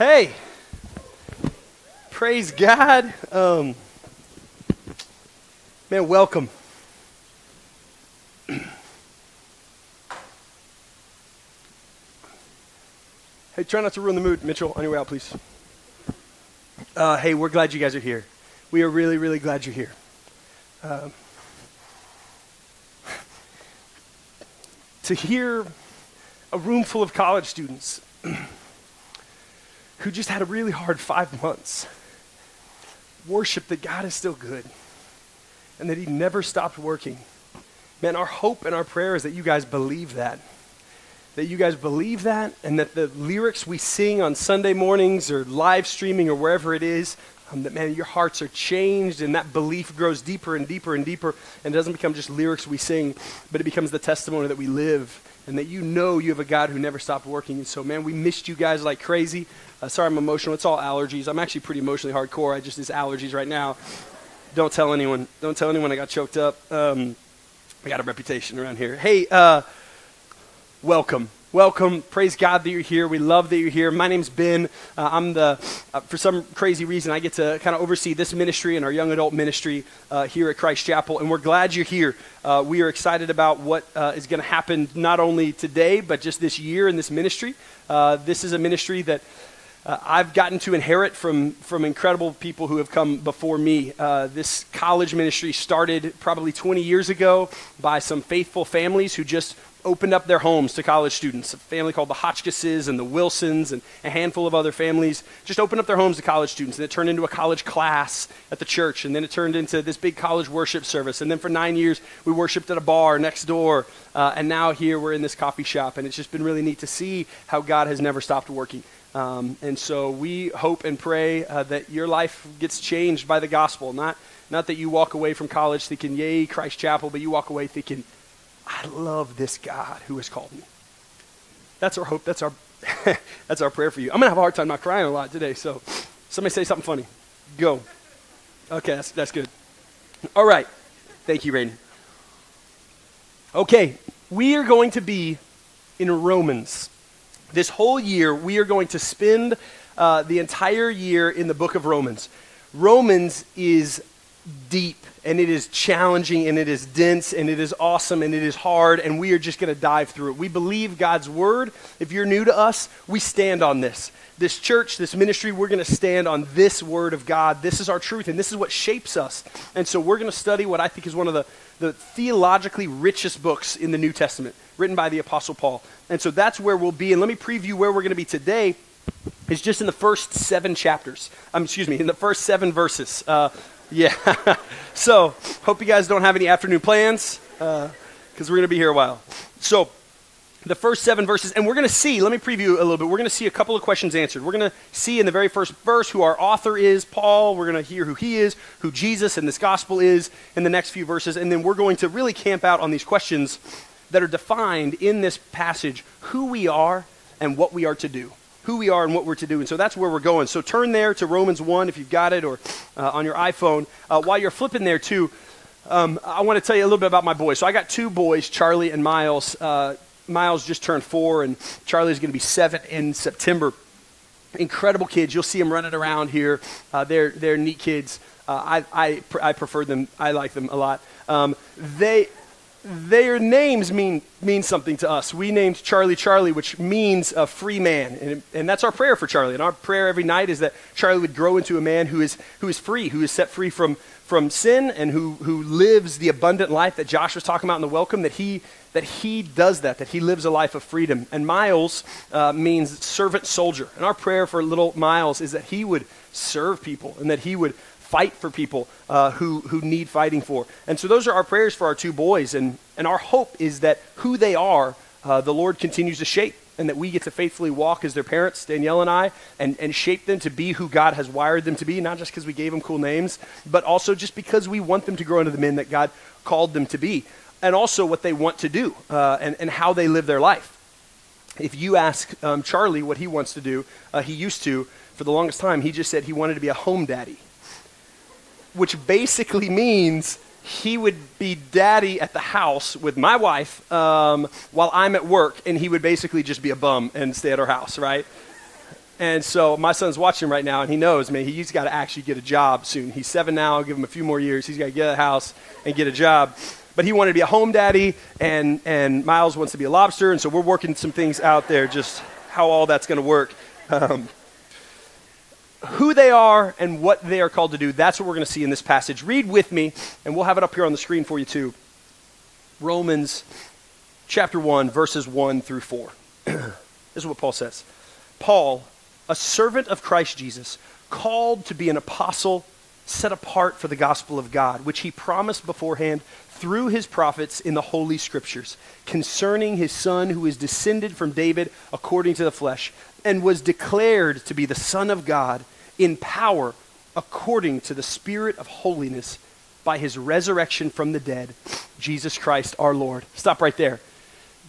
Hey, praise God. Um, man, welcome. hey, try not to ruin the mood, Mitchell. On your way out, please. Uh, hey, we're glad you guys are here. We are really, really glad you're here. Um, to hear a room full of college students who just had a really hard five months worship that God is still good and that He never stopped working. Man, our hope and our prayer is that you guys believe that. That you guys believe that, and that the lyrics we sing on Sunday mornings or live streaming or wherever it is, um, that man, your hearts are changed, and that belief grows deeper and deeper and deeper, and doesn't become just lyrics we sing, but it becomes the testimony that we live and that you know you have a God who never stopped working. And so, man, we missed you guys like crazy. Uh, sorry, I'm emotional. It's all allergies. I'm actually pretty emotionally hardcore. I just is allergies right now. Don't tell anyone. Don't tell anyone I got choked up. Um, I got a reputation around here. Hey, uh, welcome welcome. Praise God that you're here. We love that you're here. My name's Ben. Uh, I'm the, uh, for some crazy reason, I get to kind of oversee this ministry and our young adult ministry uh, here at Christ Chapel. And we're glad you're here. Uh, we are excited about what uh, is going to happen not only today, but just this year in this ministry. Uh, this is a ministry that uh, I've gotten to inherit from, from incredible people who have come before me. Uh, this college ministry started probably 20 years ago by some faithful families who just opened up their homes to college students. A family called the Hotchkisses and the Wilsons and a handful of other families just opened up their homes to college students. And it turned into a college class at the church. And then it turned into this big college worship service. And then for nine years, we worshiped at a bar next door. Uh, and now here we're in this coffee shop. And it's just been really neat to see how God has never stopped working. Um, and so we hope and pray uh, that your life gets changed by the gospel. Not, not that you walk away from college thinking, yay, Christ Chapel, but you walk away thinking, I love this God who has called me. That's our hope. That's our, that's our prayer for you. I'm going to have a hard time not crying a lot today, so somebody say something funny. Go. Okay, that's, that's good. All right. Thank you, Rain. Okay, we are going to be in Romans. This whole year, we are going to spend uh, the entire year in the book of Romans. Romans is deep and it is challenging and it is dense and it is awesome and it is hard and we are just going to dive through it. We believe God's word. If you're new to us, we stand on this. This church, this ministry, we're going to stand on this word of God. This is our truth and this is what shapes us. And so we're going to study what I think is one of the, the theologically richest books in the New Testament, written by the Apostle Paul. And so that's where we'll be. And let me preview where we're going to be today. Is just in the first seven chapters. Um, excuse me, in the first seven verses. Uh, yeah. so, hope you guys don't have any afternoon plans because uh, we're going to be here a while. So, the first seven verses, and we're going to see, let me preview a little bit. We're going to see a couple of questions answered. We're going to see in the very first verse who our author is, Paul. We're going to hear who he is, who Jesus and this gospel is in the next few verses. And then we're going to really camp out on these questions that are defined in this passage who we are and what we are to do who we are and what we're to do. And so that's where we're going. So turn there to Romans 1 if you've got it or uh, on your iPhone. Uh, while you're flipping there, too, um, I want to tell you a little bit about my boys. So I got two boys, Charlie and Miles. Uh, Miles just turned four, and Charlie's going to be seven in September. Incredible kids. You'll see them running around here. Uh, they're, they're neat kids. Uh, I, I, I prefer them. I like them a lot. Um, they, their names mean, mean something to us. We named Charlie Charlie, which means a free man. And, and that's our prayer for Charlie. And our prayer every night is that Charlie would grow into a man who is, who is free, who is set free from, from sin, and who, who lives the abundant life that Josh was talking about in the welcome, that he, that he does that, that he lives a life of freedom. And Miles uh, means servant soldier. And our prayer for little Miles is that he would serve people and that he would fight for people uh, who, who need fighting for. And so those are our prayers for our two boys. And, and our hope is that who they are, uh, the Lord continues to shape and that we get to faithfully walk as their parents, Danielle and I, and, and shape them to be who God has wired them to be, not just because we gave them cool names, but also just because we want them to grow into the men that God called them to be, and also what they want to do uh, and, and how they live their life. If you ask um, Charlie what he wants to do, uh, he used to, for the longest time, he just said he wanted to be a home daddy which basically means he would be daddy at the house with my wife um, while I'm at work, and he would basically just be a bum and stay at our house, right? And so my son's watching right now, and he knows, man, he's got to actually get a job soon. He's seven now. I'll give him a few more years. He's got to get a house and get a job. But he wanted to be a home daddy, and, and Miles wants to be a lobster. And so we're working some things out there, just how all that's going to work. Um, who they are and what they are called to do, that's what we're going to see in this passage. Read with me, and we'll have it up here on the screen for you too. Romans chapter 1, verses 1 through 4. this is what Paul says Paul, a servant of Christ Jesus, called to be an apostle, set apart for the gospel of God, which he promised beforehand through his prophets in the Holy Scriptures, concerning his Son who is descended from David according to the flesh, and was declared to be the Son of God in power according to the Spirit of holiness by his resurrection from the dead, Jesus Christ our Lord. Stop right there.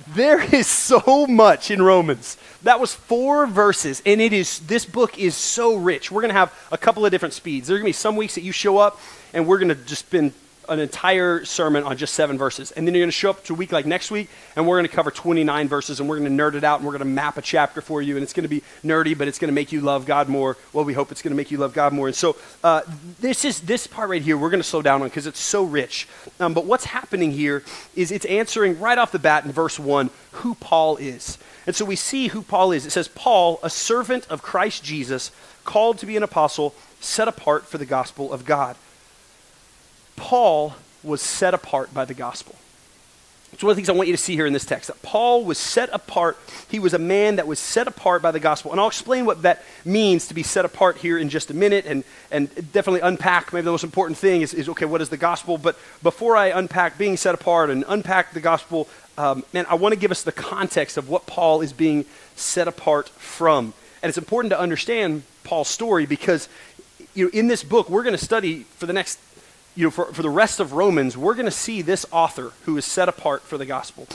There is so much in Romans. That was four verses, and it is this book is so rich. We're going to have a couple of different speeds. There are going to be some weeks that you show up, and we're going to just spend an entire sermon on just seven verses. And then you're going to show up to a week like next week, and we're going to cover 29 verses, and we're going to nerd it out, and we're going to map a chapter for you. And it's going to be nerdy, but it's going to make you love God more. Well, we hope it's going to make you love God more. And so uh, this is this part right here. We're going to slow down on because it's so rich. Um, but what's happening here is it's answering right off the bat in verse one who Paul is. And so we see who Paul is. It says, Paul, a servant of Christ Jesus, called to be an apostle, set apart for the gospel of God. Paul was set apart by the gospel. It's one of the things I want you to see here in this text that Paul was set apart. He was a man that was set apart by the gospel. And I'll explain what that means to be set apart here in just a minute and, and definitely unpack. Maybe the most important thing is, is okay, what is the gospel? But before I unpack being set apart and unpack the gospel, um, man, I want to give us the context of what Paul is being set apart from. And it's important to understand Paul's story because you know, in this book, we're going to study for the next you know, for, for the rest of Romans, we're going to see this author who is set apart for the gospel.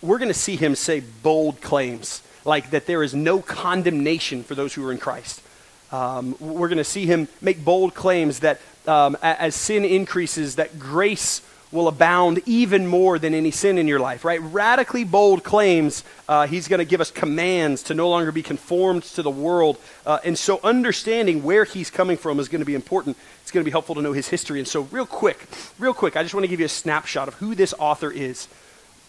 We're going to see him say bold claims, like that there is no condemnation for those who are in Christ. Um, we're going to see him make bold claims that um, as sin increases, that grace will abound even more than any sin in your life, right? Radically bold claims. Uh, he's going to give us commands to no longer be conformed to the world. Uh, and so understanding where he's coming from is going to be important. It's going to be helpful to know his history. And so, real quick, real quick, I just want to give you a snapshot of who this author is.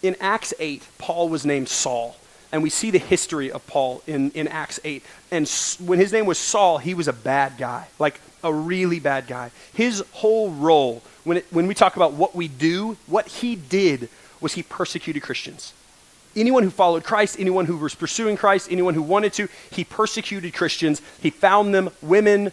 In Acts 8, Paul was named Saul. And we see the history of Paul in, in Acts 8. And when his name was Saul, he was a bad guy, like a really bad guy. His whole role when, it, when we talk about what we do, what he did was he persecuted Christians. Anyone who followed Christ, anyone who was pursuing Christ, anyone who wanted to, he persecuted Christians. He found them, women,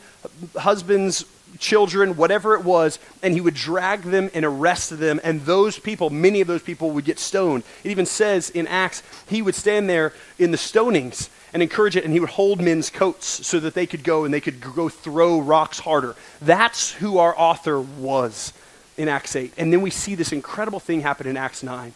husbands, children, whatever it was, and he would drag them and arrest them. And those people, many of those people, would get stoned. It even says in Acts, he would stand there in the stonings and encourage it, and he would hold men's coats so that they could go and they could go throw rocks harder. That's who our author was in Acts 8. And then we see this incredible thing happen in Acts 9,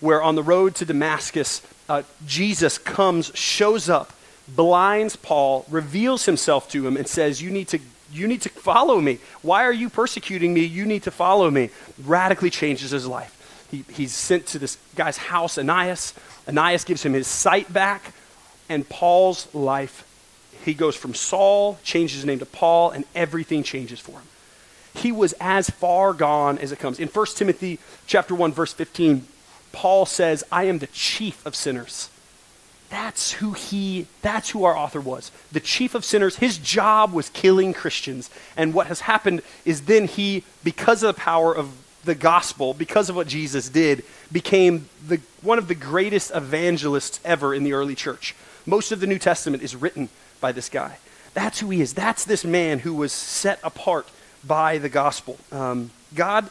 where on the road to Damascus, uh, Jesus comes, shows up, blinds Paul, reveals himself to him, and says, You need to. You need to follow me. Why are you persecuting me? You need to follow me. Radically changes his life. He, he's sent to this guy's house, Ananias. Ananias gives him his sight back, and Paul's life, he goes from Saul, changes his name to Paul, and everything changes for him he was as far gone as it comes. In 1 Timothy chapter 1 verse 15, Paul says, "I am the chief of sinners." That's who he that's who our author was. The chief of sinners. His job was killing Christians. And what has happened is then he because of the power of the gospel, because of what Jesus did, became the, one of the greatest evangelists ever in the early church. Most of the New Testament is written by this guy. That's who he is. That's this man who was set apart by the gospel. Um, God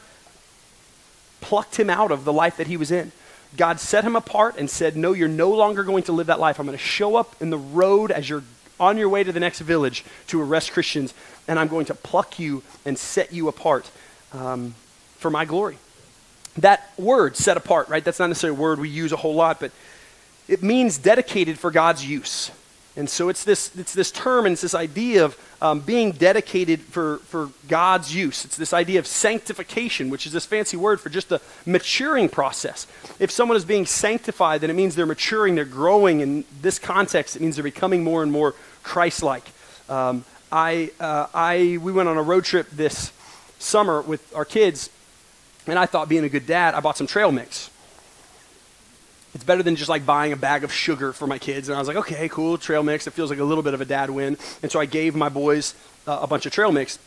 plucked him out of the life that he was in. God set him apart and said, No, you're no longer going to live that life. I'm going to show up in the road as you're on your way to the next village to arrest Christians, and I'm going to pluck you and set you apart um, for my glory. That word, set apart, right? That's not necessarily a word we use a whole lot, but it means dedicated for God's use. And so it's this, it's this term and it's this idea of um, being dedicated for, for God's use. It's this idea of sanctification, which is this fancy word for just the maturing process. If someone is being sanctified, then it means they're maturing, they're growing. In this context, it means they're becoming more and more Christ like. Um, I, uh, I, we went on a road trip this summer with our kids, and I thought, being a good dad, I bought some trail mix. It's better than just like buying a bag of sugar for my kids. And I was like, okay, cool, trail mix. It feels like a little bit of a dad win. And so I gave my boys uh, a bunch of trail mix.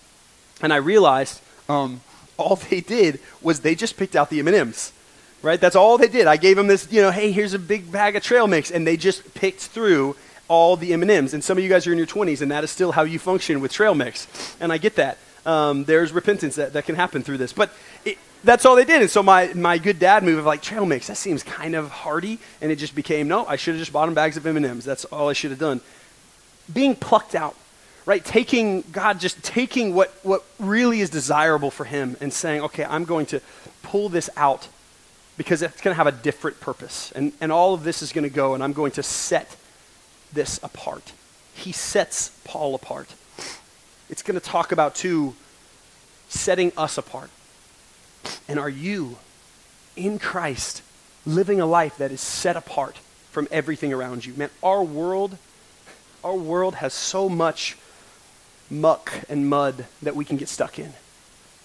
And I realized um, all they did was they just picked out the M&Ms. Right? That's all they did. I gave them this, you know, hey, here's a big bag of trail mix. And they just picked through all the M&Ms. And some of you guys are in your 20s, and that is still how you function with trail mix. And I get that. Um, there's repentance that, that can happen through this. But it, that's all they did. And so my, my good dad move of like trail mix, that seems kind of hardy. And it just became, no, I should have just bought him bags of M&Ms. That's all I should have done. Being plucked out, right? Taking, God just taking what, what really is desirable for him and saying, okay, I'm going to pull this out because it's going to have a different purpose. And, and all of this is going to go and I'm going to set this apart. He sets Paul apart. It's going to talk about, too, setting us apart and are you in Christ living a life that is set apart from everything around you? Man, our world, our world has so much muck and mud that we can get stuck in.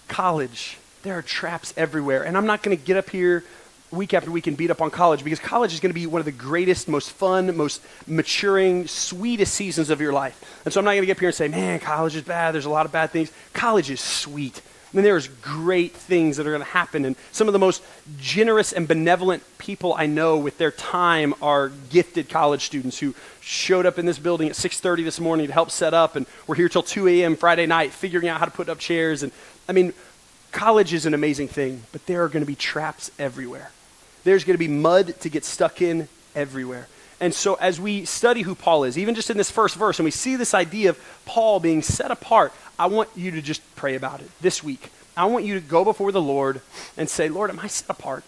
College, there are traps everywhere. And I'm not going to get up here week after week and beat up on college because college is going to be one of the greatest, most fun, most maturing, sweetest seasons of your life. And so I'm not going to get up here and say, man, college is bad. There's a lot of bad things. College is sweet. I mean, there's great things that are going to happen. And some of the most generous and benevolent people I know with their time are gifted college students who showed up in this building at 6.30 this morning to help set up. And we're here till 2 a.m. Friday night figuring out how to put up chairs. And I mean, college is an amazing thing, but there are going to be traps everywhere. There's going to be mud to get stuck in everywhere. And so, as we study who Paul is, even just in this first verse, and we see this idea of Paul being set apart, I want you to just pray about it this week. I want you to go before the Lord and say, Lord, am I set apart?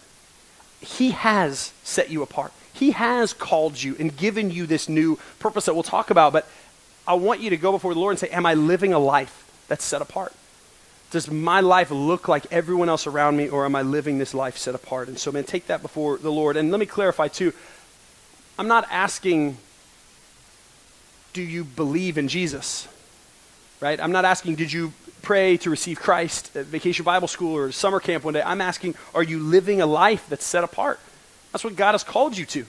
He has set you apart. He has called you and given you this new purpose that we'll talk about, but I want you to go before the Lord and say, Am I living a life that's set apart? Does my life look like everyone else around me, or am I living this life set apart? And so, man, take that before the Lord. And let me clarify, too. I'm not asking, do you believe in Jesus? Right? I'm not asking, did you pray to receive Christ at Vacation Bible School or summer camp one day? I'm asking, are you living a life that's set apart? That's what God has called you to.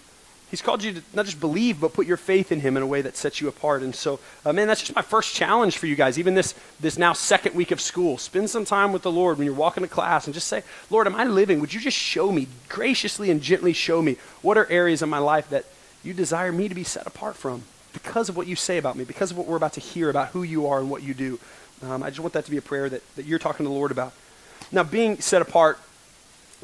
He's called you to not just believe, but put your faith in Him in a way that sets you apart. And so, uh, man, that's just my first challenge for you guys. Even this, this now second week of school, spend some time with the Lord when you're walking to class and just say, Lord, am I living? Would you just show me, graciously and gently show me, what are areas of my life that you desire me to be set apart from? Because of what you say about me, because of what we're about to hear about who you are and what you do. Um, I just want that to be a prayer that, that you're talking to the Lord about. Now, being set apart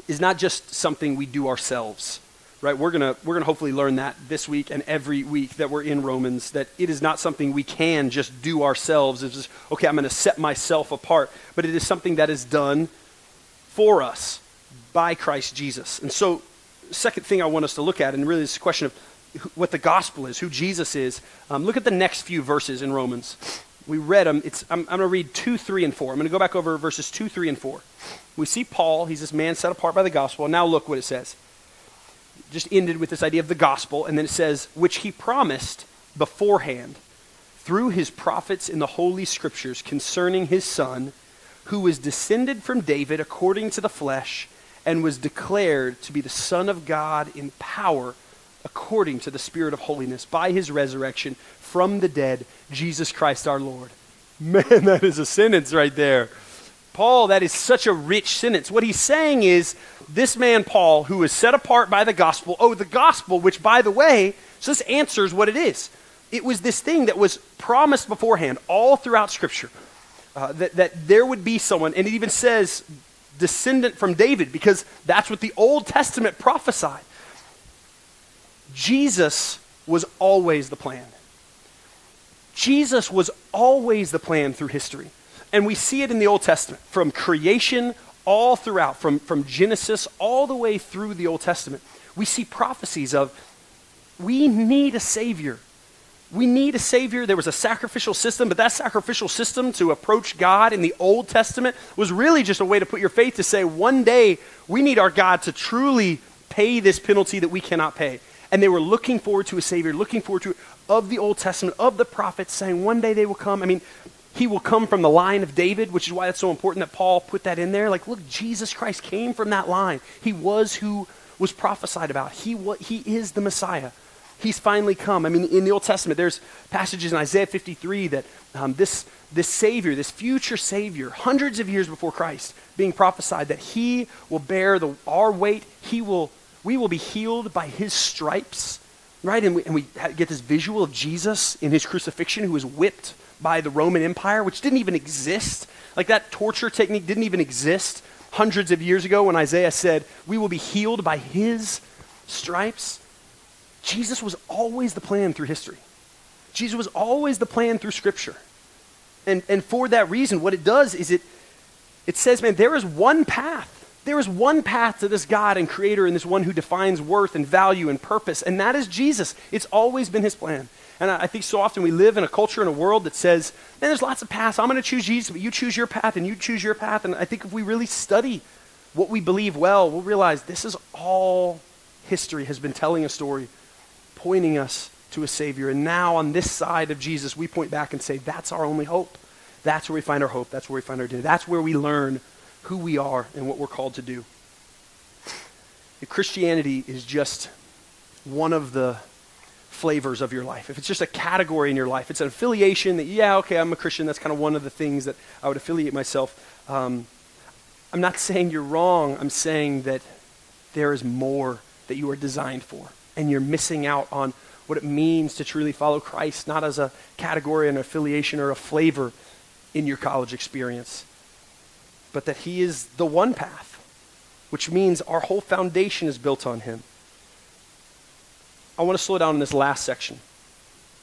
is not just something we do ourselves, right? We're going we're gonna hopefully learn that this week and every week that we're in Romans, that it is not something we can just do ourselves. It's just, okay, I'm going to set myself apart. But it is something that is done for us by Christ Jesus. And so, second thing I want us to look at, and really this question of what the gospel is, who Jesus is, um, look at the next few verses in Romans. We read them. It's, I'm, I'm going to read 2, 3, and 4. I'm going to go back over verses 2, 3, and 4. We see Paul. He's this man set apart by the gospel. Now look what it says. Just ended with this idea of the gospel. And then it says, which he promised beforehand through his prophets in the holy scriptures concerning his son, who was descended from David according to the flesh and was declared to be the Son of God in power according to the Spirit of holiness by his resurrection from the dead, Jesus Christ our Lord. Man, that is a sentence right there. Paul, that is such a rich sentence. What he's saying is this man, Paul, who is set apart by the gospel, oh, the gospel, which, by the way, so this answers what it is. It was this thing that was promised beforehand all throughout Scripture uh, that, that there would be someone, and it even says descendant from David, because that's what the Old Testament prophesied. Jesus was always the plan. Jesus was always the plan through history. And we see it in the Old Testament from creation all throughout, from, from Genesis all the way through the Old Testament. We see prophecies of we need a Savior. we need a Savior. There was a sacrificial system, but that sacrificial system to approach God in the Old Testament was really just a way to put your faith to say, one day we need our God to truly pay this penalty that we cannot pay. And they were looking forward to a Savior, looking forward to of the Old Testament, of the prophets, saying one day they will come. I mean, he will come from the line of David, which is why it's so important that Paul put that in there. Like, look, Jesus Christ came from that line. He was who was prophesied about. He, he is the Messiah. He's finally come. I mean, in the Old Testament, there's passages in Isaiah 53 that um, this, this Savior, this future Savior, hundreds of years before Christ, being prophesied that He will bear the, our weight. He will, we will be healed by His stripes, right? And we, and we get this visual of Jesus in His crucifixion, who was whipped by the Roman Empire, which didn't even exist. Like that torture technique didn't even exist hundreds of years ago when Isaiah said, We will be healed by his stripes. Jesus was always the plan through history. Jesus was always the plan through Scripture. And, and for that reason, what it does is it, it says, man, there is one path. There is one path to this God and Creator and this one who defines worth and value and purpose, and that is Jesus. It's always been His plan. And I think so often we live in a culture and a world that says, man, there's lots of paths. I'm going to choose Jesus, but you choose your path and you choose your path. And I think if we really study what we believe well, we'll realize this is all history has been telling a story, pointing us to a Savior. And now on this side of Jesus, we point back and say, that's our only hope. That's where we find our hope. That's where we find our identity. That's where we learn who we are and what we're called to do. Christianity is just one of the flavors of your life, if it's just a category in your life, it's an affiliation that, yeah, okay, I'm a Christian, that's kind of one of the things that I would affiliate myself. Um, I'm not saying you're wrong. I'm saying that there is more that you are designed for, and you're missing out on what it means to truly follow Christ, not as a category, an affiliation, or a flavor in your college experience, but that He is the one path, which means our whole foundation is built on Him. I want to slow down in this last section.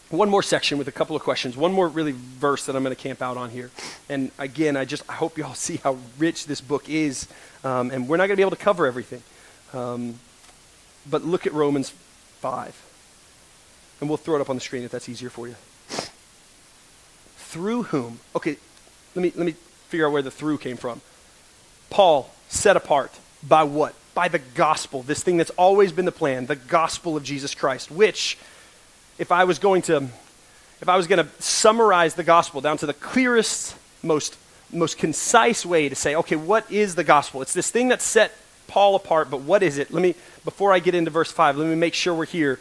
One more section with a couple of questions. One more really verse that I'm going to camp out on here. And again, I just I hope you all see how rich this book is. Um, and we're not going to be able to cover everything. Um, but look at Romans 5. And we'll throw it up on the screen if that's easier for you. Through whom? Okay, let me, let me figure out where the through came from. Paul, set apart by what? by the gospel, this thing that's always been the plan, the gospel of Jesus Christ, which, if I was going to, if I was going to summarize the gospel down to the clearest, most, most concise way to say, okay, what is the gospel? It's this thing that set Paul apart, but what is it? Let me, before I get into verse 5, let me make sure we're here.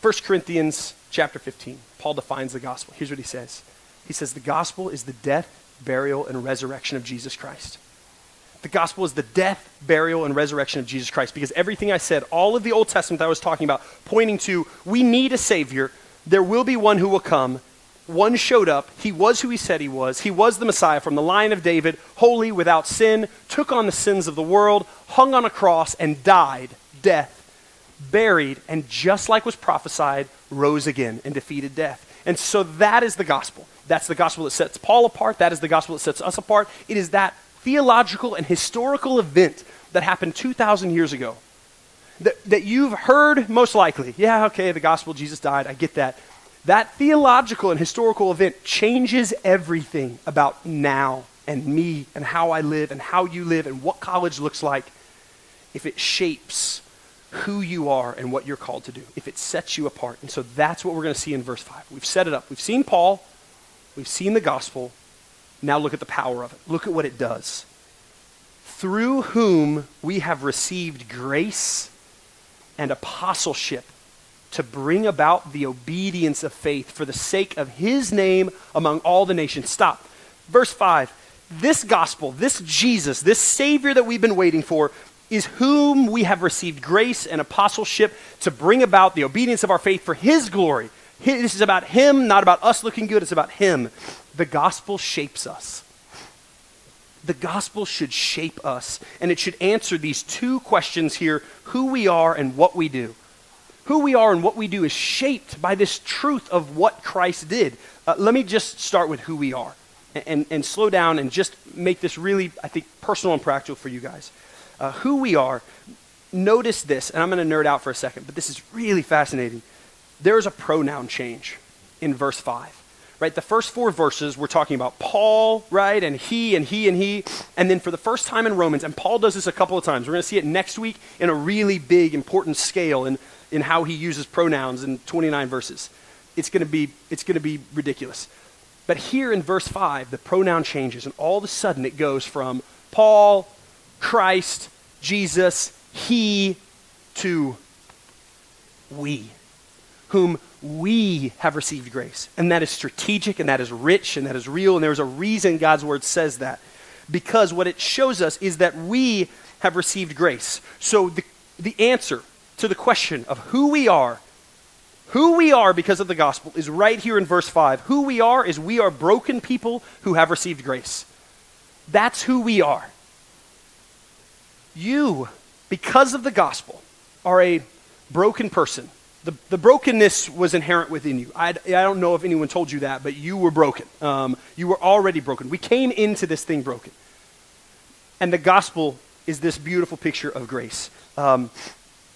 1 Corinthians chapter 15. Paul defines the gospel. Here's what he says. He says, The gospel is the death, burial, and resurrection of Jesus Christ the gospel is the death, burial, and resurrection of Jesus Christ. Because everything I said, all of the Old Testament that I was talking about, pointing to we need a Savior. There will be one who will come. One showed up. He was who he said he was. He was the Messiah from the line of David, holy, without sin, took on the sins of the world, hung on a cross, and died death, buried, and just like was prophesied, rose again and defeated death. And so that is the gospel. That's the gospel that sets Paul apart. That is the gospel that sets us apart. It is that theological and historical event that happened 2,000 years ago that, that you've heard most likely. Yeah, okay, the gospel, Jesus died, I get that. That theological and historical event changes everything about now and me and how I live and how you live and what college looks like if it shapes who you are and what you're called to do, if it sets you apart. And so that's what we're going to see in verse 5. We've set it up. We've seen Paul, we've seen the gospel, now look at the power of it. Look at what it does. Through whom we have received grace and apostleship to bring about the obedience of faith for the sake of his name among all the nations. Stop. Verse 5. This gospel, this Jesus, this Savior that we've been waiting for, is whom we have received grace and apostleship to bring about the obedience of our faith for his glory. This is about him, not about us looking good. It's about him the gospel shapes us. The gospel should shape us, and it should answer these two questions here who we are and what we do. Who we are and what we do is shaped by this truth of what Christ did. Uh, let me just start with who we are and, and, and, slow down and just make this really, I think, personal and practical for you guys. Uh, who we are, notice this, and I'm going to nerd out for a second, but this is really fascinating. There is a pronoun change in verse 5. Right? The first four verses, we're talking about Paul, right? And he and he and he. And then for the first time in Romans, and Paul does this a couple of times. We're going to see it next week in a really big, important scale in, in how he uses pronouns in 29 verses. It's going to be, it's going to be ridiculous. But here in verse 5, the pronoun changes, and all of a sudden it goes from Paul, Christ, Jesus, he, to we, whom we have received grace. And that is strategic, and that is rich, and that is real, and there's a reason God's word says that. Because what it shows us is that we have received grace. So the, the answer to the question of who we are, who we are because of the gospel, is right here in verse 5. Who we are is we are broken people who have received grace. That's who we are. You, because of the gospel, are a broken person. The, the brokenness was inherent within you. I, I don't know if anyone told you that, but you were broken. Um, you were already broken. We came into this thing broken. And the gospel is this beautiful picture of grace. Um,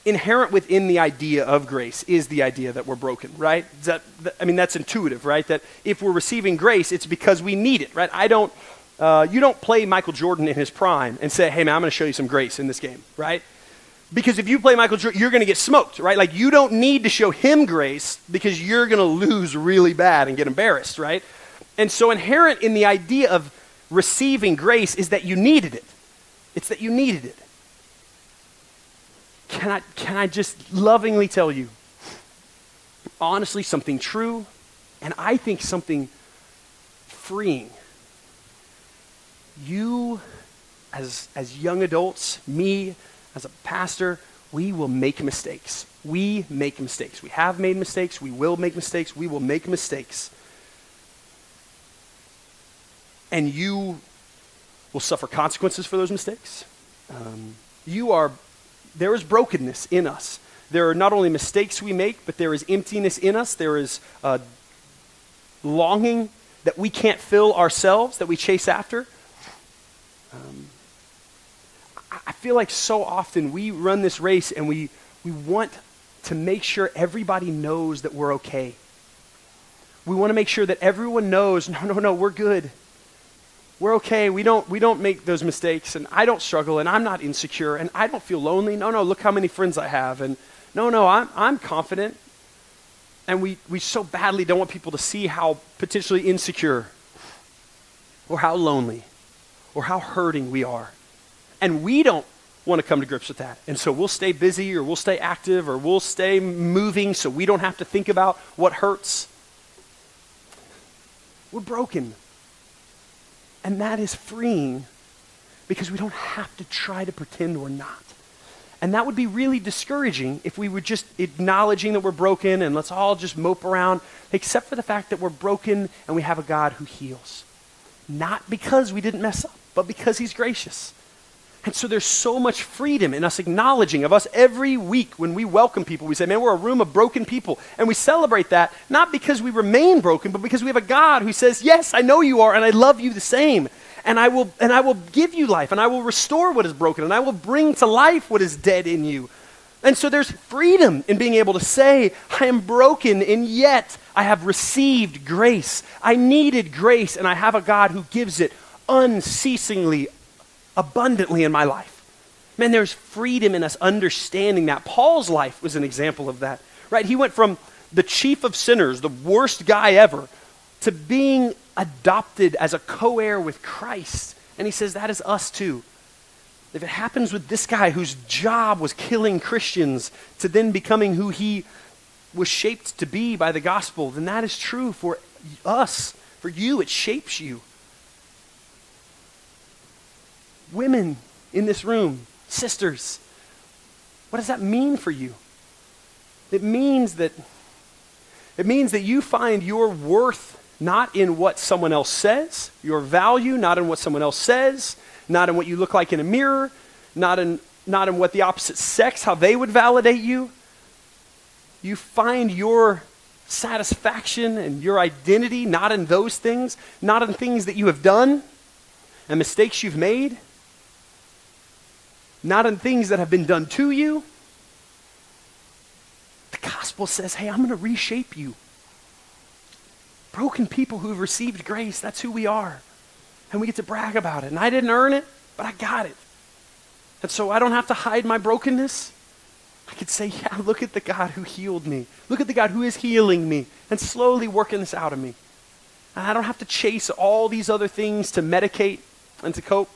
inherent within the idea of grace is the idea that we're broken, right? That, that, I mean, that's intuitive, right? That if we're receiving grace, it's because we need it, right? I don't, uh, you don't play Michael Jordan in his prime and say, hey, man, I'm going to show you some grace in this game, right? Because if you play Michael Jordan, you're going to get smoked, right? Like, you don't need to show him grace because you're going to lose really bad and get embarrassed, right? And so, inherent in the idea of receiving grace is that you needed it. It's that you needed it. Can I, can I just lovingly tell you, honestly, something true, and I think something freeing? You, as, as young adults, me, as a pastor, we will make mistakes. We make mistakes. We have made mistakes. We will make mistakes. We will make mistakes. And you will suffer consequences for those mistakes. Um, you are, there is brokenness in us. There are not only mistakes we make, but there is emptiness in us. There is uh, longing that we can't fill ourselves, that we chase after. Um, feel like so often we run this race and we, we want to make sure everybody knows that we're okay. We want to make sure that everyone knows, no, no, no, we're good. We're okay. We don't, we don't make those mistakes, and I don't struggle, and I'm not insecure, and I don't feel lonely. No, no, look how many friends I have. And no, no, I'm, I'm confident. And we, we so badly don't want people to see how potentially insecure or how lonely or how hurting we are. And we don't want to come to grips with that. And so we'll stay busy or we'll stay active or we'll stay moving so we don't have to think about what hurts. We're broken. And that is freeing because we don't have to try to pretend we're not. And that would be really discouraging if we were just acknowledging that we're broken and let's all just mope around, except for the fact that we're broken and we have a God who heals. Not because we didn't mess up, but because He's gracious. And so there's so much freedom in us acknowledging of us every week when we welcome people. We say, man, we're a room of broken people. And we celebrate that not because we remain broken, but because we have a God who says, yes, I know you are, and I love you the same. And I will, and I will give you life, and I will restore what is broken, and I will bring to life what is dead in you. And so there's freedom in being able to say, I am broken, and yet I have received grace. I needed grace, and I have a God who gives it unceasingly, abundantly in my life. Man, there's freedom in us understanding that. Paul's life was an example of that, right? He went from the chief of sinners, the worst guy ever, to being adopted as a co heir with Christ. And he says that is us too. If it happens with this guy whose job was killing Christians to then becoming who he was shaped to be by the gospel, then that is true for us. For you, it shapes you. Women in this room, sisters, what does that mean for you? It means that it means that you find your worth not in what someone else says, your value not in what someone else says, not in what you look like in a mirror, not in not in what the opposite sex how they would validate you. You find your satisfaction and your identity not in those things, not in things that you have done and mistakes you've made, not in things that have been done to you. The gospel says, hey, I'm going to reshape you. broken people who've received grace. That's who we are. And we get to brag about it. And I didn't earn it, but I got it. And so I don't have to hide my brokenness. I could say, yeah, look at the God who healed me. Look at the God who is healing me and slowly working this out of me. And I don't have to chase all these other things to medicate and to cope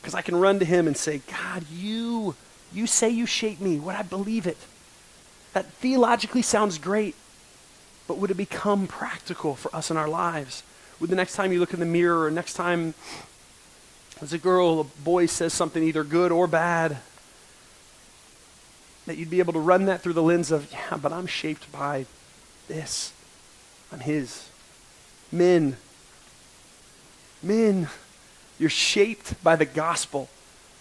because I can run to him and say, God, you, you say you shape me. Would I believe it? That theologically sounds great, but would it become practical for us in our lives? Would the next time you look in the mirror or next time as a girl, a boy says something either good or bad, that you'd be able to run that through the lens of, yeah, but I'm shaped by this. I'm his. Men, men, you're shaped by the gospel,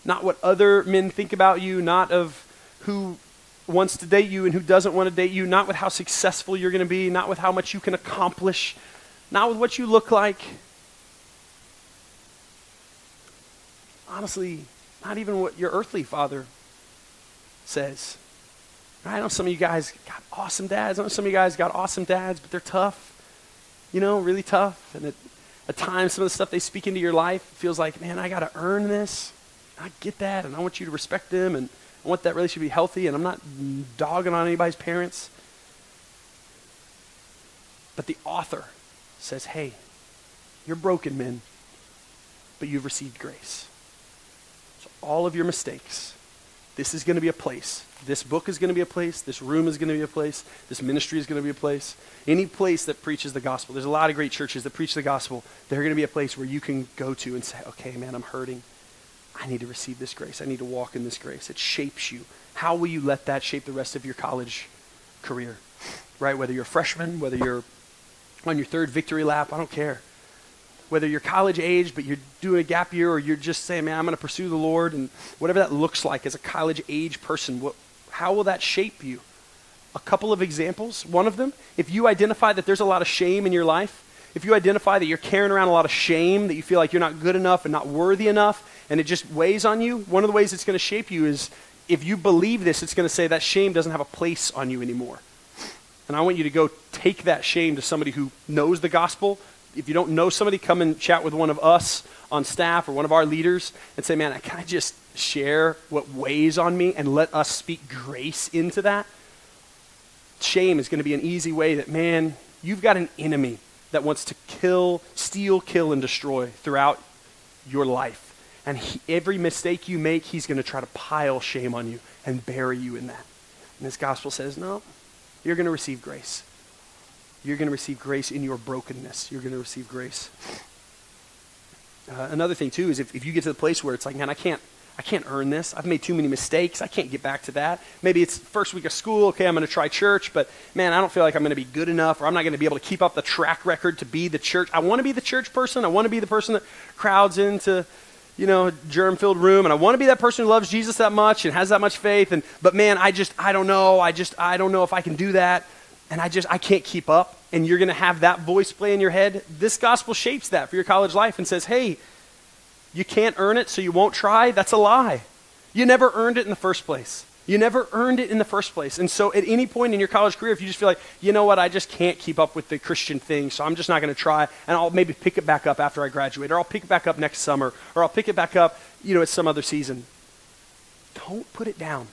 not what other men think about you, not of who wants to date you and who doesn't want to date you, not with how successful you're going to be, not with how much you can accomplish, not with what you look like. Honestly, not even what your earthly father says. I know some of you guys got awesome dads. I know some of you guys got awesome dads, but they're tough. You know, really tough. And at, at times, some of the stuff they speak into your life feels like, man, I got to earn this. I get that, and I want you to respect them, and I want that relationship to be healthy, and I'm not dogging on anybody's parents. But the author says, hey, you're broken men, but you've received grace. So all of your mistakes, this is going to be a place. This book is going to be a place. This room is going to be a place. This ministry is going to be a place. Any place that preaches the gospel. There's a lot of great churches that preach the gospel. They're going to be a place where you can go to and say, okay, man, I'm hurting. I need to receive this grace. I need to walk in this grace. It shapes you. How will you let that shape the rest of your college career? Right? Whether you're a freshman, whether you're on your third victory lap, I don't care. Whether you're college age, but you're doing a gap year, or you're just saying, man, I'm going to pursue the Lord, and whatever that looks like as a college age person, what, how will that shape you? A couple of examples. One of them, if you identify that there's a lot of shame in your life, if you identify that you're carrying around a lot of shame, that you feel like you're not good enough and not worthy enough, and it just weighs on you, one of the ways it's going to shape you is if you believe this, it's going to say that shame doesn't have a place on you anymore. And I want you to go take that shame to somebody who knows the gospel. If you don't know somebody, come and chat with one of us on staff or one of our leaders and say, man, I can I just share what weighs on me and let us speak grace into that? Shame is going to be an easy way that, man, you've got an enemy that wants to kill, steal, kill, and destroy throughout your life. And he, every mistake you make, he's going to try to pile shame on you and bury you in that. And this gospel says, no, you're going to receive grace. You're going to receive grace in your brokenness. You're going to receive grace. Uh, another thing, too, is if, if you get to the place where it's like, man, I can't, I can't earn this. I've made too many mistakes. I can't get back to that. Maybe it's first week of school. Okay, I'm going to try church, but man, I don't feel like I'm going to be good enough or I'm not going to be able to keep up the track record to be the church. I want to be the church person. I want to be the person that crowds into you know, germ filled room and I want to be that person who loves Jesus that much and has that much faith and but man, I just I don't know. I just I don't know if I can do that and I just I can't keep up and you're going to have that voice play in your head. This gospel shapes that for your college life and says, "Hey, you can't earn it so you won't try." That's a lie. You never earned it in the first place. You never earned it in the first place. And so at any point in your college career, if you just feel like, you know what, I just can't keep up with the Christian thing, so I'm just not going to try, and I'll maybe pick it back up after I graduate, or I'll pick it back up next summer, or I'll pick it back up, you know, at some other season. Don't put it down.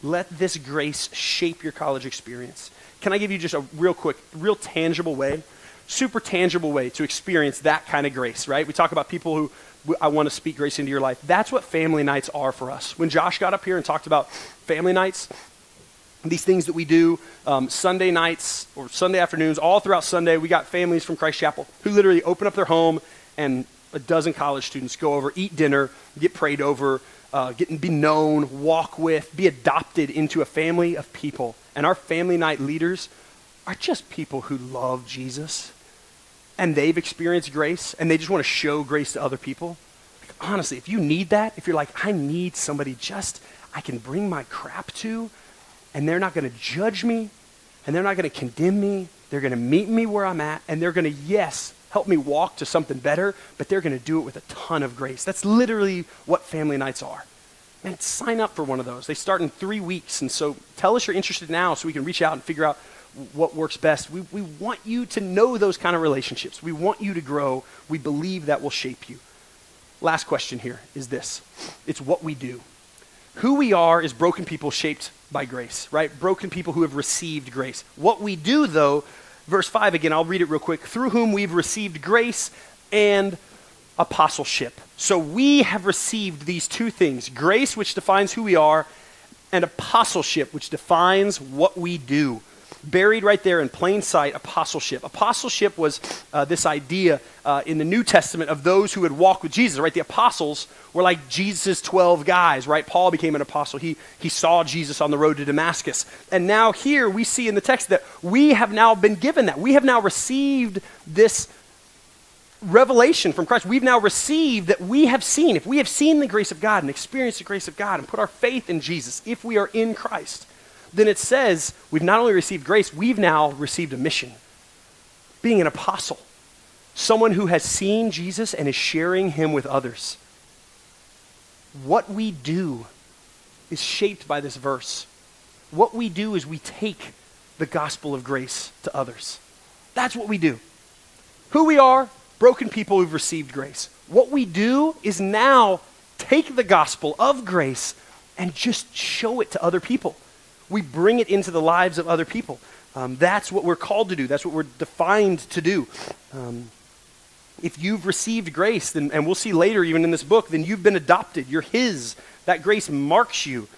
Let this grace shape your college experience. Can I give you just a real quick, real tangible way, super tangible way to experience that kind of grace, right? We talk about people who I want to speak grace into your life. That's what family nights are for us. When Josh got up here and talked about family nights, these things that we do um, Sunday nights or Sunday afternoons, all throughout Sunday, we got families from Christ Chapel who literally open up their home and a dozen college students go over, eat dinner, get prayed over, uh, get, be known, walk with, be adopted into a family of people. And our family night leaders are just people who love Jesus and they've experienced grace and they just want to show grace to other people, like, honestly, if you need that, if you're like, I need somebody just I can bring my crap to, and they're not going to judge me, and they're not going to condemn me, they're going to meet me where I'm at, and they're going to, yes, help me walk to something better, but they're going to do it with a ton of grace. That's literally what family nights are. Man, sign up for one of those. They start in three weeks, and so tell us you're interested now so we can reach out and figure out what works best. We, we want you to know those kind of relationships. We want you to grow. We believe that will shape you. Last question here is this it's what we do. Who we are is broken people shaped by grace, right? Broken people who have received grace. What we do, though, verse 5 again, I'll read it real quick. Through whom we've received grace and apostleship. So we have received these two things grace, which defines who we are, and apostleship, which defines what we do buried right there in plain sight apostleship. Apostleship was uh, this idea uh, in the New Testament of those who had walked with Jesus, right? The apostles were like Jesus' 12 guys, right? Paul became an apostle. He, he saw Jesus on the road to Damascus. And now here we see in the text that we have now been given that. We have now received this revelation from Christ. We've now received that we have seen, if we have seen the grace of God and experienced the grace of God and put our faith in Jesus, if we are in Christ, then it says we've not only received grace, we've now received a mission. Being an apostle, someone who has seen Jesus and is sharing him with others. What we do is shaped by this verse. What we do is we take the gospel of grace to others. That's what we do. Who we are, broken people who've received grace. What we do is now take the gospel of grace and just show it to other people we bring it into the lives of other people. Um, that's what we're called to do, that's what we're defined to do. Um, if you've received grace, then, and we'll see later even in this book, then you've been adopted. You're His. That grace marks you.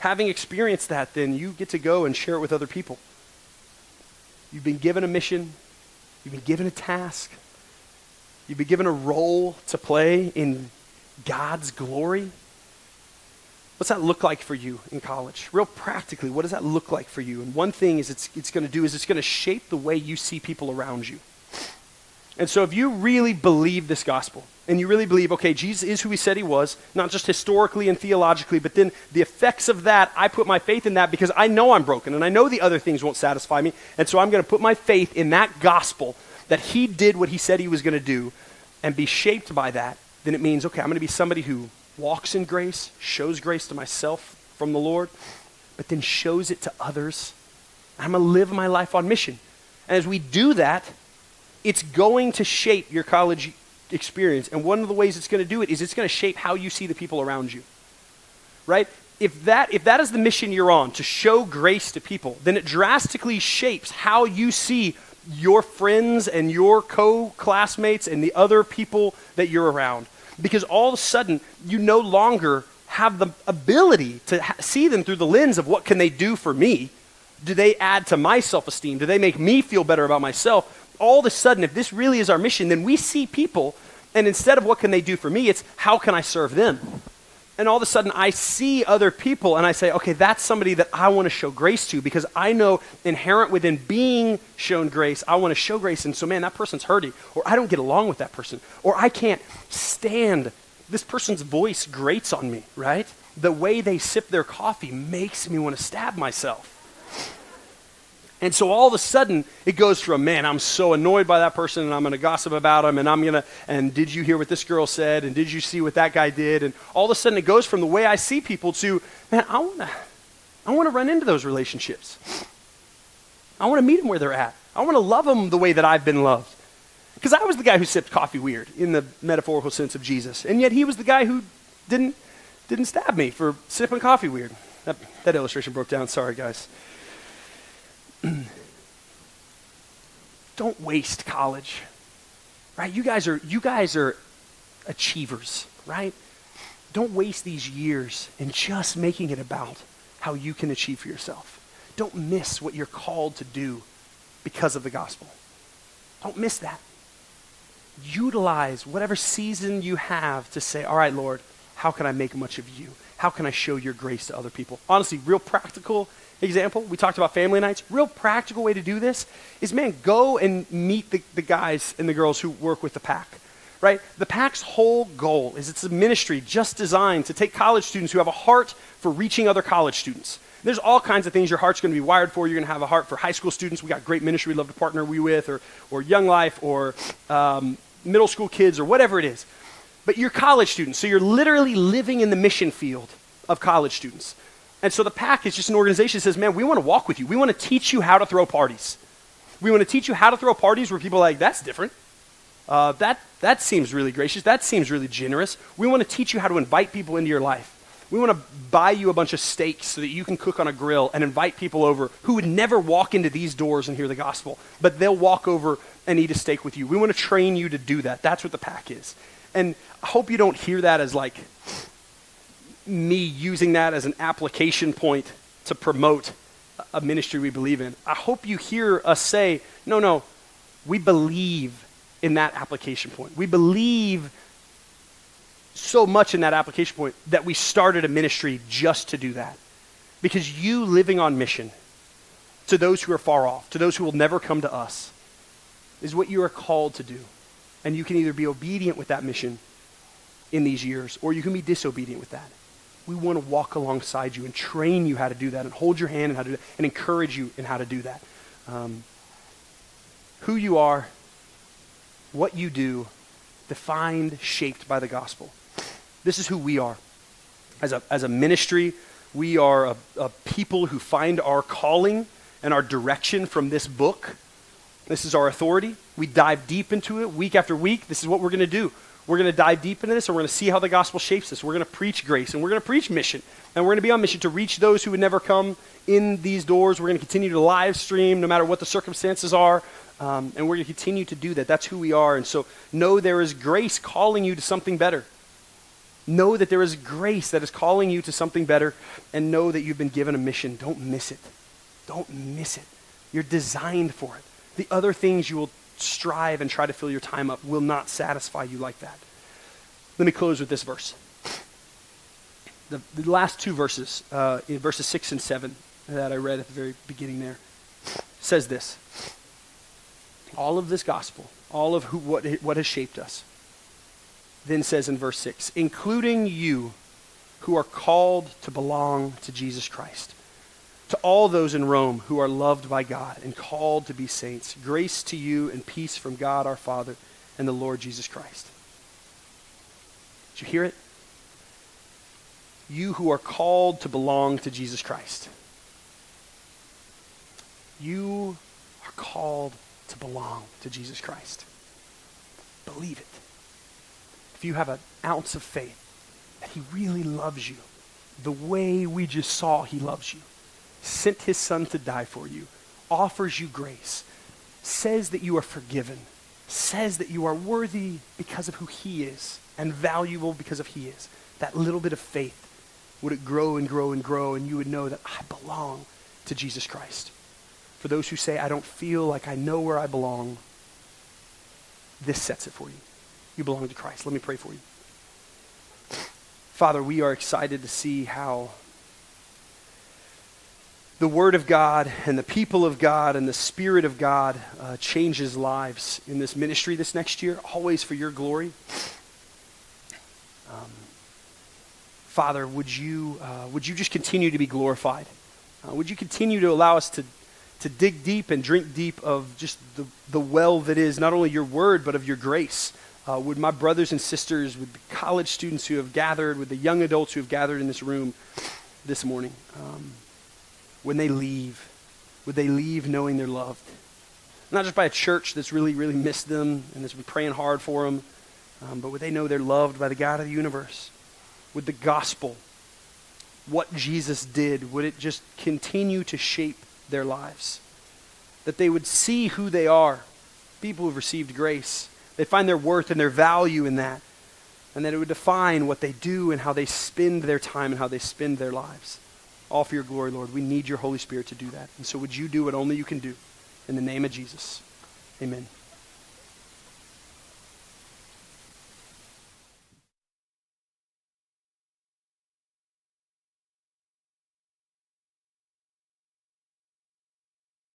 Having experienced that, then you get to go and share it with other people. You've been given a mission, you've been given a task, you've been given a role to play in God's glory. What's that look like for you in college? Real practically, what does that look like for you? And one thing is it's, it's going to do is it's going to shape the way you see people around you. And so if you really believe this gospel, and you really believe, okay, Jesus is who he said he was, not just historically and theologically, but then the effects of that, I put my faith in that because I know I'm broken and I know the other things won't satisfy me. And so I'm going to put my faith in that gospel that he did what he said he was going to do and be shaped by that. Then it means, okay, I'm going to be somebody who walks in grace, shows grace to myself from the Lord, but then shows it to others. I'm going to live my life on mission. And as we do that, it's going to shape your college experience. And one of the ways it's going to do it is it's going to shape how you see the people around you. Right? If that, if that is the mission you're on, to show grace to people, then it drastically shapes how you see your friends and your co classmates and the other people that you're around. Because all of a sudden you no longer have the ability to ha- see them through the lens of what can they do for me? Do they add to my self-esteem? Do they make me feel better about myself? All of a sudden if this really is our mission then we see people and instead of what can they do for me it's how can i serve them and all of a sudden I see other people and I say, okay, that's somebody that I want to show grace to because I know inherent within being shown grace, I want to show grace. And so, man, that person's hurting, or I don't get along with that person, or I can't stand this person's voice grates on me, right? The way they sip their coffee makes me want to stab myself. And so all of a sudden, it goes from, man, I'm so annoyed by that person and I'm going to gossip about him and I'm going to, and did you hear what this girl said and did you see what that guy did? And all of a sudden, it goes from the way I see people to, man, I want to, I want to run into those relationships. I want to meet them where they're at. I want to love them the way that I've been loved. Because I was the guy who sipped coffee weird in the metaphorical sense of Jesus. And yet he was the guy who didn't, didn't stab me for sipping coffee weird. That, that illustration broke down. Sorry, guys. don't waste college. Right? You guys are you guys are achievers, right? Don't waste these years in just making it about how you can achieve for yourself. Don't miss what you're called to do because of the gospel. Don't miss that. Utilize whatever season you have to say, All right, Lord, how can I make much of you? How can I show your grace to other people? Honestly, real practical example, we talked about family nights. Real practical way to do this is, man, go and meet the, the guys and the girls who work with the pack. Right? The pack's whole goal is it's a ministry just designed to take college students who have a heart for reaching other college students. There's all kinds of things your heart's going to be wired for. You're going to have a heart for high school students. We got great ministry we love to partner we with, or, or Young Life, or um, middle school kids, or whatever it is. But you're college students, so you're literally living in the mission field of college students. And so the pack is just an organization that says, man, we want to walk with you. We want to teach you how to throw parties. We want to teach you how to throw parties where people are like, that's different. Uh, that, that seems really gracious. That seems really generous. We want to teach you how to invite people into your life. We want to buy you a bunch of steaks so that you can cook on a grill and invite people over who would never walk into these doors and hear the gospel, but they'll walk over and eat a steak with you. We want to train you to do that. That's what the pack is. And I hope you don't hear that as like me using that as an application point to promote a ministry we believe in. I hope you hear us say, no, no, we believe in that application point. We believe so much in that application point that we started a ministry just to do that. Because you living on mission to those who are far off, to those who will never come to us, is what you are called to do. And you can either be obedient with that mission in these years, or you can be disobedient with that. We want to walk alongside you and train you how to do that and hold your hand and how to do that and encourage you in how to do that. Um, who you are, what you do, defined, shaped by the gospel. This is who we are. As a, as a ministry, we are a, a people who find our calling and our direction from this book. This is our authority. We dive deep into it week after week. This is what we're going to do. We're going to dive deep into this and we're going to see how the gospel shapes us. We're going to preach grace and we're going to preach mission. And we're going to be on mission to reach those who would never come in these doors. We're going to continue to live stream no matter what the circumstances are. Um, and we're going to continue to do that. That's who we are. And so know there is grace calling you to something better. Know that there is grace that is calling you to something better and know that you've been given a mission. Don't miss it. Don't miss it. You're designed for it. The other things you will strive and try to fill your time up will not satisfy you like that. Let me close with this verse. The, the last two verses, uh, in verses 6 and 7, that I read at the very beginning there, says this All of this gospel, all of who, what, what has shaped us, then says in verse 6 including you who are called to belong to Jesus Christ. To all those in Rome who are loved by God and called to be saints, grace to you and peace from God our Father and the Lord Jesus Christ. Did you hear it? You who are called to belong to Jesus Christ. You are called to belong to Jesus Christ. Believe it if you have an ounce of faith that he really loves you the way we just saw he loves you, sent his son to die for you, offers you grace, says that you are forgiven, says that you are worthy because of who he is and valuable because of he is, that little bit of faith, would it grow and grow and grow and you would know that I belong to Jesus Christ. For those who say, I don't feel like I know where I belong, this sets it for you you belong to Christ. Let me pray for you. Father, we are excited to see how the Word of God and the people of God and the Spirit of God uh, changes lives in this ministry this next year, always for your glory. Um, Father, would you, uh, would you just continue to be glorified? Uh, would you continue to allow us to, to dig deep and drink deep of just the, the well that is not only your word, but of your grace? uh, would my brothers and sisters, with the college students who have gathered, with the young adults who have gathered in this room this morning, um, when they leave, would they leave knowing they're loved? Not just by a church that's really, really missed them and that's been praying hard for them, um, but would they know they're loved by the God of the universe? Would the gospel, what Jesus did, would it just continue to shape their lives? That they would see who they are, people who've received grace they find their worth and their value in that. And that it would define what they do and how they spend their time and how they spend their lives. All for your glory, Lord. We need your Holy Spirit to do that. And so would you do what only you can do? In the name of Jesus. Amen.